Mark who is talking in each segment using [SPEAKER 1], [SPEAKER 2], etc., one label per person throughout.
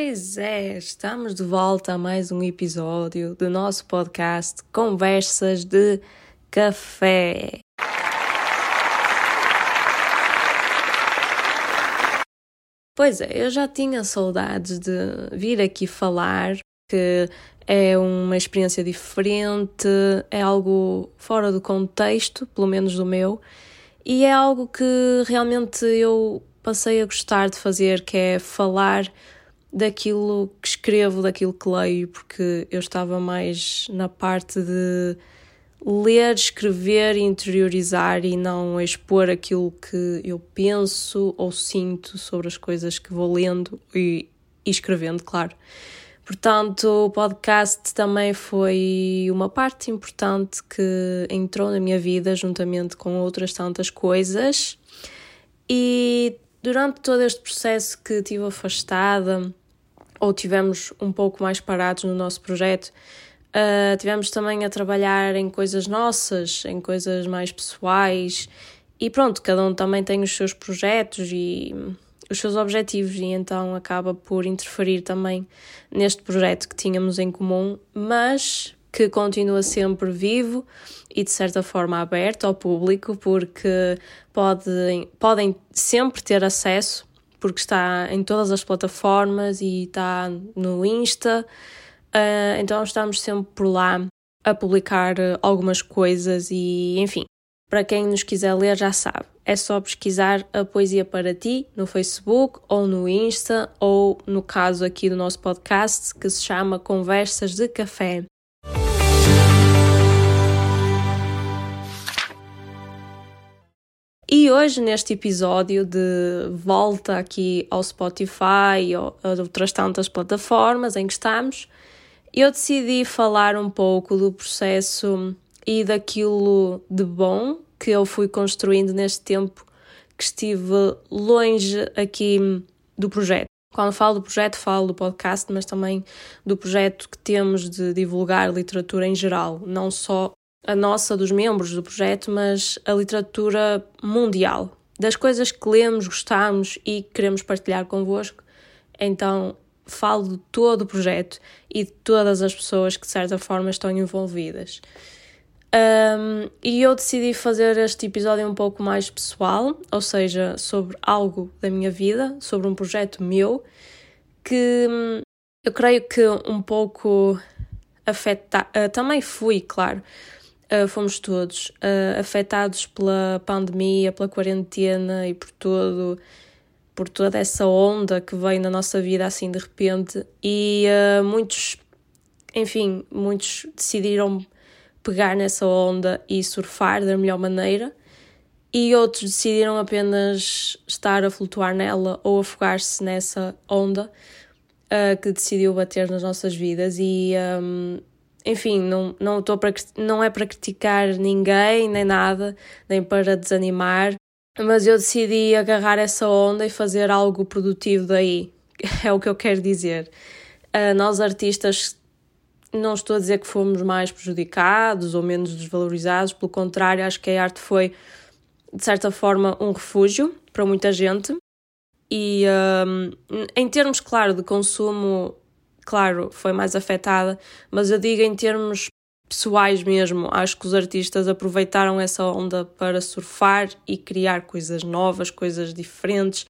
[SPEAKER 1] Pois é, estamos de volta a mais um episódio do nosso podcast Conversas de Café. Pois é, eu já tinha saudades de vir aqui falar, que é uma experiência diferente, é algo fora do contexto, pelo menos do meu, e é algo que realmente eu passei a gostar de fazer, que é falar daquilo que escrevo, daquilo que leio, porque eu estava mais na parte de ler, escrever interiorizar e não expor aquilo que eu penso ou sinto sobre as coisas que vou lendo e, e escrevendo, claro. Portanto, o podcast também foi uma parte importante que entrou na minha vida juntamente com outras tantas coisas. E durante todo este processo que tive afastada ou tivemos um pouco mais parados no nosso projeto, Uh, tivemos também a trabalhar em coisas nossas, em coisas mais pessoais e pronto, cada um também tem os seus projetos e os seus objetivos e então acaba por interferir também neste projeto que tínhamos em comum, mas que continua sempre vivo e de certa forma aberto ao público, porque podem, podem sempre ter acesso, porque está em todas as plataformas e está no Insta, Uh, então estamos sempre por lá a publicar uh, algumas coisas e, enfim, para quem nos quiser ler já sabe, é só pesquisar a Poesia para Ti no Facebook ou no Insta ou no caso aqui do nosso podcast que se chama Conversas de Café. E hoje, neste episódio de volta aqui ao Spotify a outras tantas plataformas em que estamos, eu decidi falar um pouco do processo e daquilo de bom que eu fui construindo neste tempo que estive longe aqui do projeto. Quando falo do projeto, falo do podcast, mas também do projeto que temos de divulgar literatura em geral, não só a nossa dos membros do projeto, mas a literatura mundial, das coisas que lemos, gostamos e queremos partilhar convosco. Então, falo de todo o projeto e de todas as pessoas que de certa forma estão envolvidas. Um, e eu decidi fazer este episódio um pouco mais pessoal, ou seja, sobre algo da minha vida, sobre um projeto meu, que hum, eu creio que um pouco afeta uh, também fui, claro, uh, fomos todos uh, afetados pela pandemia, pela quarentena e por todo por toda essa onda que veio na nossa vida assim de repente. E uh, muitos, enfim, muitos decidiram pegar nessa onda e surfar da melhor maneira. E outros decidiram apenas estar a flutuar nela ou afogar-se nessa onda que decidiu bater nas nossas vidas. E um, enfim, não, não, estou para, não é para criticar ninguém nem nada, nem para desanimar, mas eu decidi agarrar essa onda e fazer algo produtivo daí. É o que eu quero dizer. Uh, nós artistas, não estou a dizer que fomos mais prejudicados ou menos desvalorizados, pelo contrário, acho que a arte foi, de certa forma, um refúgio para muita gente. E um, em termos, claro, de consumo, claro, foi mais afetada, mas eu digo em termos pessoais mesmo. Acho que os artistas aproveitaram essa onda para surfar e criar coisas novas, coisas diferentes.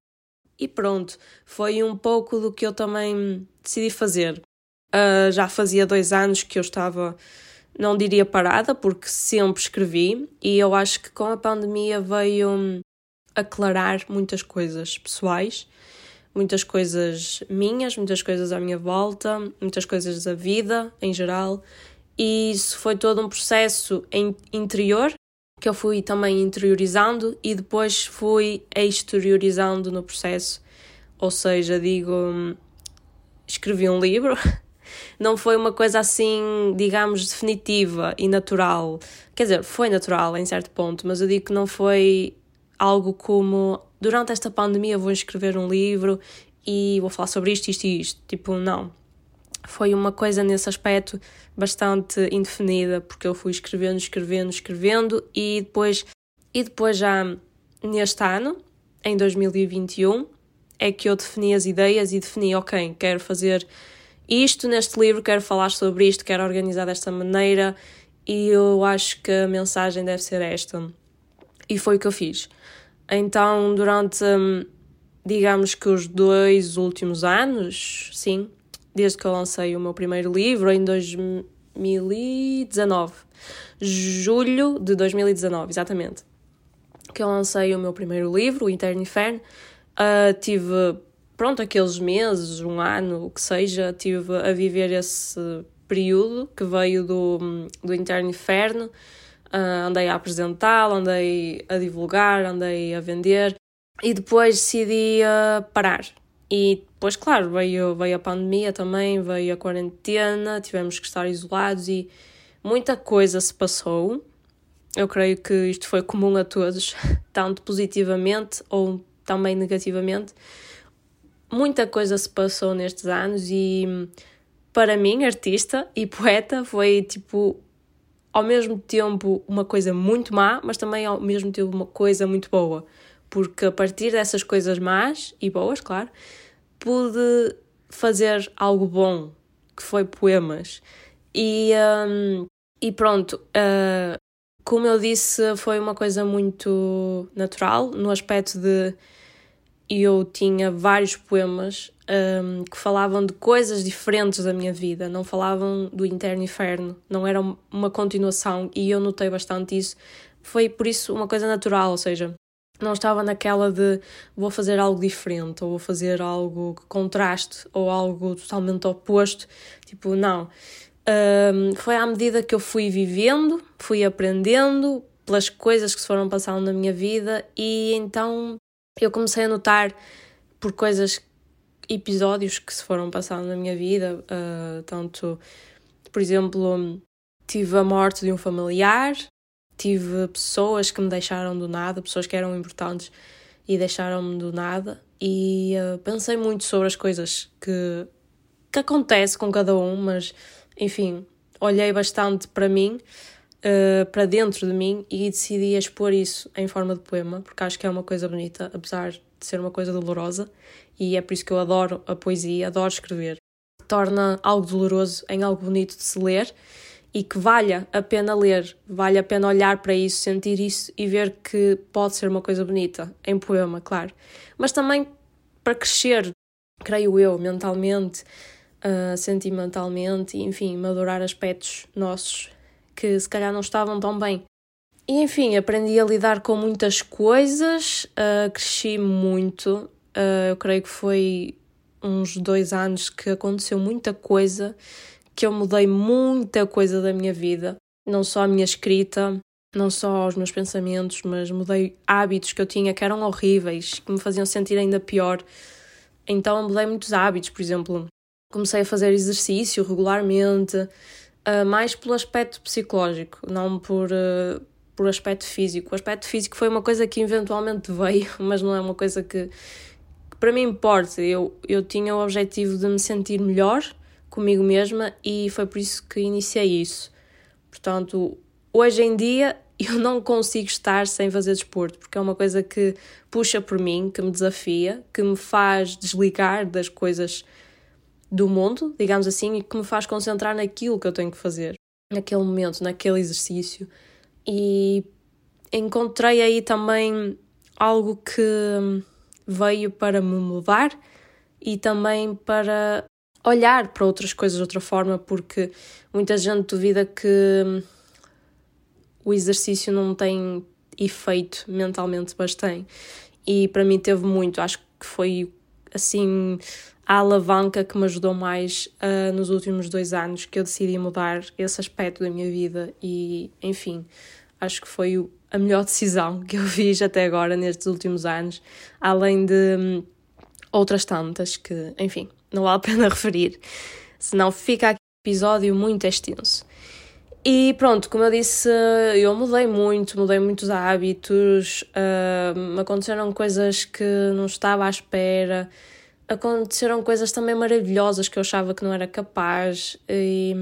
[SPEAKER 1] E pronto, foi um pouco do que eu também decidi fazer. Uh, já fazia dois anos que eu estava, não diria parada, porque sempre escrevi, e eu acho que com a pandemia veio aclarar muitas coisas pessoais, muitas coisas minhas, muitas coisas à minha volta, muitas coisas da vida em geral e isso foi todo um processo interior que eu fui também interiorizando e depois fui exteriorizando no processo. Ou seja, digo, escrevi um livro, não foi uma coisa assim, digamos, definitiva e natural. Quer dizer, foi natural em certo ponto, mas eu digo que não foi algo como durante esta pandemia vou escrever um livro e vou falar sobre isto, isto e isto. Tipo, não foi uma coisa nesse aspecto bastante indefinida, porque eu fui escrevendo, escrevendo, escrevendo e depois, e depois já neste ano, em 2021, é que eu defini as ideias e defini, ok, quero fazer isto neste livro, quero falar sobre isto, quero organizar desta maneira e eu acho que a mensagem deve ser esta. E foi o que eu fiz. Então, durante, hum, digamos que os dois últimos anos, sim, desde que eu lancei o meu primeiro livro, em 2019, julho de 2019, exatamente, que eu lancei o meu primeiro livro, O Interno Inferno, uh, tive, pronto, aqueles meses, um ano, o que seja, tive a viver esse período que veio do, do Interno Inferno, Uh, andei a apresentá-lo, andei a divulgar, andei a vender e depois decidi uh, parar. E depois, claro, veio, veio a pandemia também, veio a quarentena, tivemos que estar isolados e muita coisa se passou. Eu creio que isto foi comum a todos, tanto positivamente ou também negativamente. Muita coisa se passou nestes anos e para mim, artista e poeta, foi tipo ao mesmo tempo uma coisa muito má, mas também ao mesmo tempo uma coisa muito boa. Porque a partir dessas coisas más e boas, claro, pude fazer algo bom, que foi poemas. E, um, e pronto, uh, como eu disse, foi uma coisa muito natural, no aspecto de eu tinha vários poemas um, que falavam de coisas diferentes da minha vida, não falavam do interno inferno, não era uma continuação e eu notei bastante isso. Foi por isso uma coisa natural, ou seja, não estava naquela de vou fazer algo diferente ou vou fazer algo que contraste ou algo totalmente oposto. Tipo, não. Um, foi à medida que eu fui vivendo, fui aprendendo pelas coisas que se foram passando na minha vida e então eu comecei a notar por coisas episódios que se foram passando na minha vida, uh, tanto, por exemplo, tive a morte de um familiar, tive pessoas que me deixaram do nada, pessoas que eram importantes e deixaram-me do nada, e uh, pensei muito sobre as coisas que, que acontece com cada um, mas enfim, olhei bastante para mim. Uh, para dentro de mim e decidi expor isso em forma de poema, porque acho que é uma coisa bonita, apesar de ser uma coisa dolorosa, e é por isso que eu adoro a poesia, adoro escrever. Torna algo doloroso em algo bonito de se ler e que valha a pena ler, vale a pena olhar para isso, sentir isso e ver que pode ser uma coisa bonita, em poema, claro. Mas também para crescer, creio eu, mentalmente, uh, sentimentalmente, enfim, madurar aspectos nossos que se calhar não estavam tão bem. E enfim, aprendi a lidar com muitas coisas, uh, cresci muito, Uh, eu creio que foi uns dois anos que aconteceu muita coisa, que eu mudei muita coisa da minha vida, não só a minha escrita, não só os meus pensamentos, mas mudei hábitos que eu tinha que eram horríveis, que me faziam sentir ainda pior. Então mudei muitos hábitos, por exemplo, comecei a fazer exercício regularmente, uh, mais pelo aspecto psicológico, não por, uh, por aspecto físico. O aspecto físico foi uma coisa que eventualmente veio, mas não é uma coisa que para mim importa. Eu, eu tinha o objetivo de me sentir melhor comigo mesma e foi por isso que iniciei isso. Portanto, hoje em dia eu não consigo estar sem fazer desporto, porque é uma coisa que puxa por mim, que me desafia, que me faz desligar das coisas do mundo, digamos assim, e que me faz concentrar naquilo que eu tenho que fazer, naquele momento, naquele exercício. E encontrei aí também algo que veio para me mudar e também para olhar para outras coisas de outra forma, porque muita gente duvida que o exercício não tem efeito mentalmente, mas tem. E para mim teve muito, acho que foi assim a alavanca que me ajudou mais uh, nos últimos dois anos que eu decidi mudar esse aspecto da minha vida e enfim acho que foi a melhor decisão que eu fiz até agora nestes últimos anos, além de hum, outras tantas que, enfim, não vale a pena referir, senão fica aqui um episódio muito extenso. E pronto, como eu disse, eu mudei muito, mudei muitos hábitos, uh, aconteceram coisas que não estava à espera, aconteceram coisas também maravilhosas que eu achava que não era capaz, e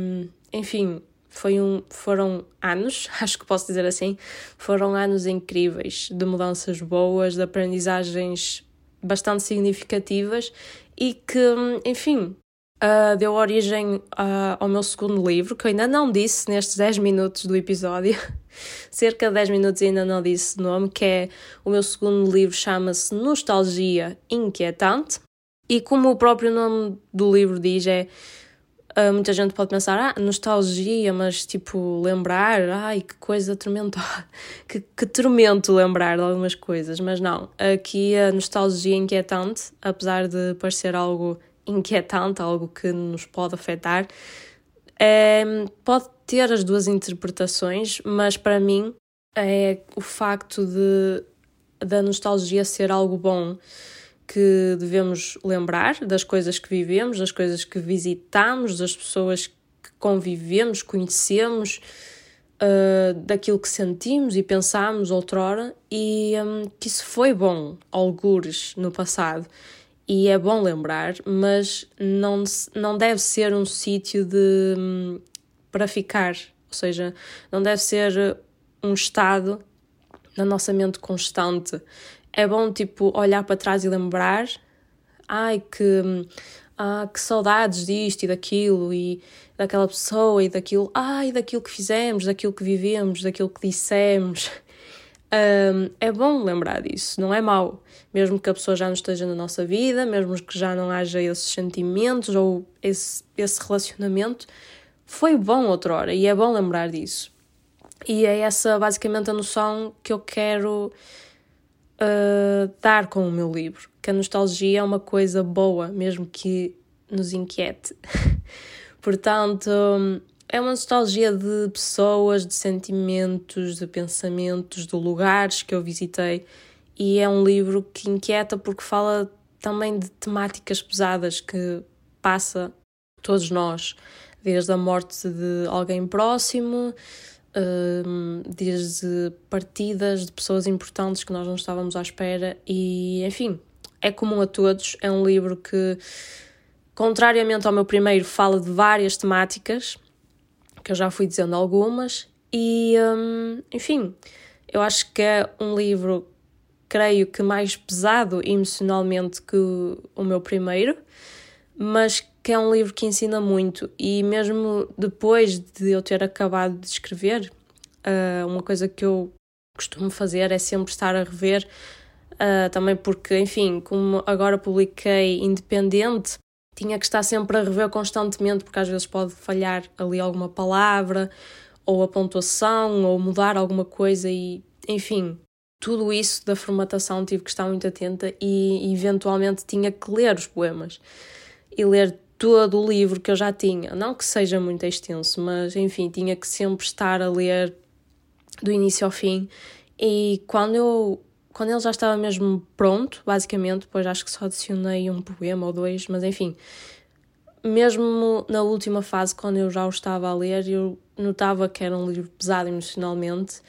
[SPEAKER 1] enfim, foi um, foram anos, acho que posso dizer assim, foram anos incríveis de mudanças boas, de aprendizagens bastante significativas e que, enfim, uh, deu origem uh, ao meu segundo livro, que eu ainda não disse nestes 10 minutos do episódio, cerca de 10 minutos ainda não disse o nome, que é o meu segundo livro, chama-se Nostalgia Inquietante, e como o próprio nome do livro diz, é Uh, muita gente pode pensar, ah, nostalgia, mas tipo, lembrar, ai, que coisa tormentosa, que, que tormento lembrar de algumas coisas, mas não. Aqui a nostalgia é inquietante, apesar de parecer algo inquietante, algo que nos pode afetar, é, pode ter as duas interpretações, mas para mim é o facto de da nostalgia ser algo bom que devemos lembrar das coisas que vivemos, das coisas que visitamos, das pessoas que convivemos, conhecemos, uh, daquilo que sentimos e pensamos outrora, e um, que isso foi bom, algures, no passado. E é bom lembrar, mas não, não deve ser um sítio de, um, para ficar, ou seja, não deve ser um estado na nossa mente constante é bom tipo olhar para trás e lembrar, ai que ah, que saudades disto e daquilo e daquela pessoa e daquilo, ai daquilo que fizemos, daquilo que vivemos, daquilo que dissemos. Um, é bom lembrar disso, não é mau. Mesmo que a pessoa já não esteja na nossa vida, mesmo que já não haja esses sentimentos ou esse, esse relacionamento, foi bom outrora e é bom lembrar disso. E é essa basicamente a noção que eu quero uh, dar com o meu livro, que a nostalgia é uma coisa boa, mesmo que nos inquiete. Portanto, é uma nostalgia de pessoas, de sentimentos, de pensamentos, de lugares que eu visitei e é um livro que inquieta porque fala também de temáticas pesadas que passa todos nós, desde a morte de alguém próximo, desde partidas de pessoas importantes que nós não estávamos à espera, e enfim, é comum a todos. É um livro que, contrariamente ao meu primeiro, fala de várias temáticas, que eu já fui dizendo algumas, e enfim, eu acho que é um livro, creio que mais pesado emocionalmente que o meu primeiro, mas que é um livro que ensina muito. E mesmo depois de eu ter acabado de escrever, uh, uma coisa que eu costumo fazer é sempre estar a rever, uh, também porque, enfim, como agora publiquei independente, tinha que estar sempre a rever constantemente, porque às vezes pode falhar ali alguma palavra, ou a pontuação, ou mudar alguma coisa, e enfim, tudo isso da formatação tive que estar muito atenta e eventualmente tinha que ler os poemas. E ler todo o livro que eu já tinha. Não que seja muito extenso, mas enfim, tinha que sempre estar a ler do início ao fim. E quando eu quando ele já estava mesmo pronto, basicamente, depois acho que só adicionei um poema ou dois, mas enfim, mesmo na última fase, quando eu já o estava a ler, eu notava que era um livro pesado emocionalmente.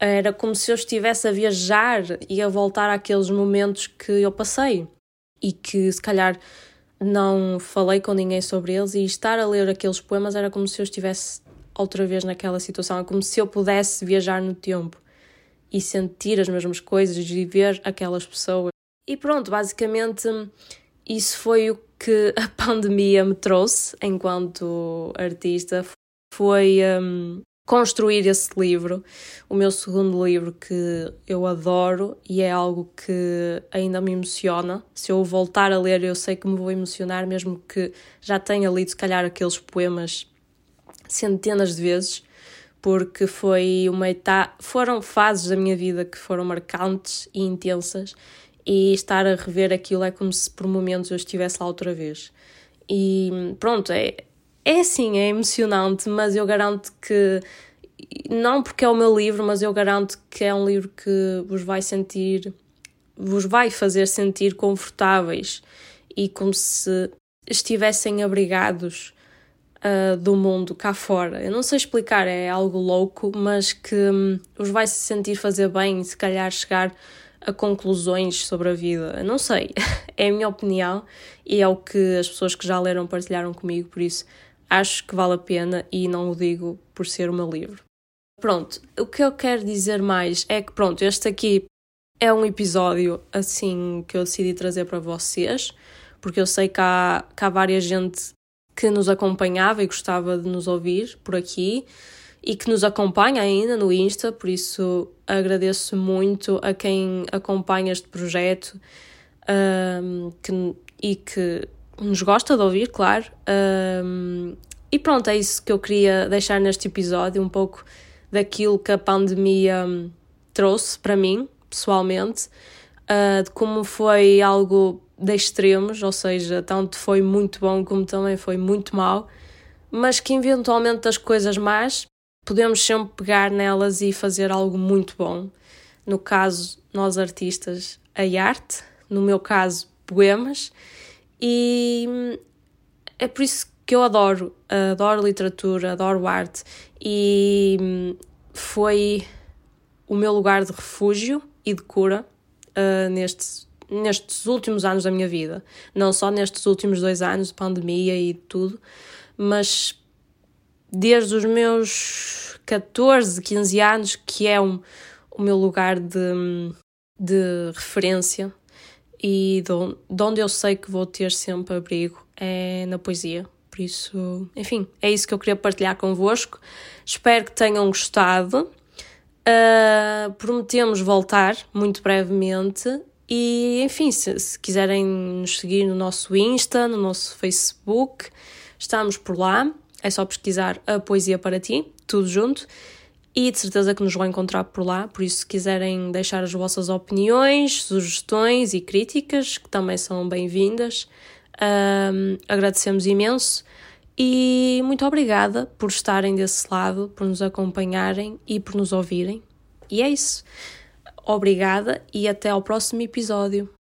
[SPEAKER 1] Era como se eu estivesse a viajar e a voltar àqueles momentos que eu passei e que se calhar não falei com ninguém sobre eles e estar a ler aqueles poemas era como se eu estivesse outra vez naquela situação, é como se eu pudesse viajar no tempo e sentir as mesmas coisas e ver aquelas pessoas. E pronto, basicamente isso foi o que a pandemia me trouxe enquanto artista. Foi um, construir esse livro, o meu segundo livro que eu adoro e é algo que ainda me emociona. Se eu voltar a ler, eu sei que me vou emocionar, mesmo que já tenha lido, se calhar, aqueles poemas centenas de vezes, porque foi uma etapa, foram fases da minha vida que foram marcantes e intensas, e estar a rever aquilo é como se por momentos eu estivesse lá outra vez. E pronto, é, é assim, é emocionante, mas eu garanto que, não porque é o meu livro, mas eu garanto que é um livro que vos vai sentir, vos vai fazer sentir confortáveis e como se estivessem abrigados uh, do mundo cá fora. Eu não sei explicar, é algo louco, mas que um, os vai se sentir fazer bem e se calhar chegar a conclusões sobre a vida. Eu não sei, é a minha opinião e é o que as pessoas que já leram partilharam comigo, por isso acho que vale a pena e não o digo por ser o meu livro. Pronto, o que eu quero dizer mais é que, pronto, este aqui é um episódio assim que eu decidi trazer para vocês, porque eu sei que há, que há várias gente que nos acompanhava e gostava de nos ouvir por aqui e que nos acompanha ainda no Insta, por isso agradeço muito a quem acompanha este projeto um, que, e que nos gosta de ouvir, claro. Um, e pronto, é isso que eu queria deixar neste episódio, um pouco daquilo que a pandemia trouxe para mim, pessoalmente, uh, de como foi algo de extremos, ou seja, tanto foi muito bom como também foi muito mau, mas que eventualmente das coisas más podemos sempre pegar nelas e fazer algo muito bom. No caso, nós artistas, a arte, no meu caso, poemas, e é por isso que eu adoro, adoro literatura, adoro arte, e foi o meu lugar de refúgio e de cura uh, nestes, nestes últimos anos da minha vida. Não só nestes últimos dois anos de pandemia e tudo, mas desde os meus 14, 15 anos, que é um, o meu lugar de, de referência e de, de onde eu sei que vou ter sempre abrigo é na poesia. Por isso, enfim, é isso que eu queria partilhar convosco. Espero que tenham gostado. Uh, prometemos voltar muito brevemente e, enfim, se, se, quiserem nos seguir no nosso Insta, no nosso Facebook, estamos por lá. É só pesquisar a Poesia para Ti, tudo junto, e de certeza que nos vão encontrar por lá. Por isso, se quiserem deixar as vossas opiniões, sugestões e críticas, que também são bem-vindas, uh, agradecemos imenso. E muito obrigada por estarem desse lado, por nos acompanharem e por nos ouvirem. E é isso. Obrigada e até ao próximo episódio.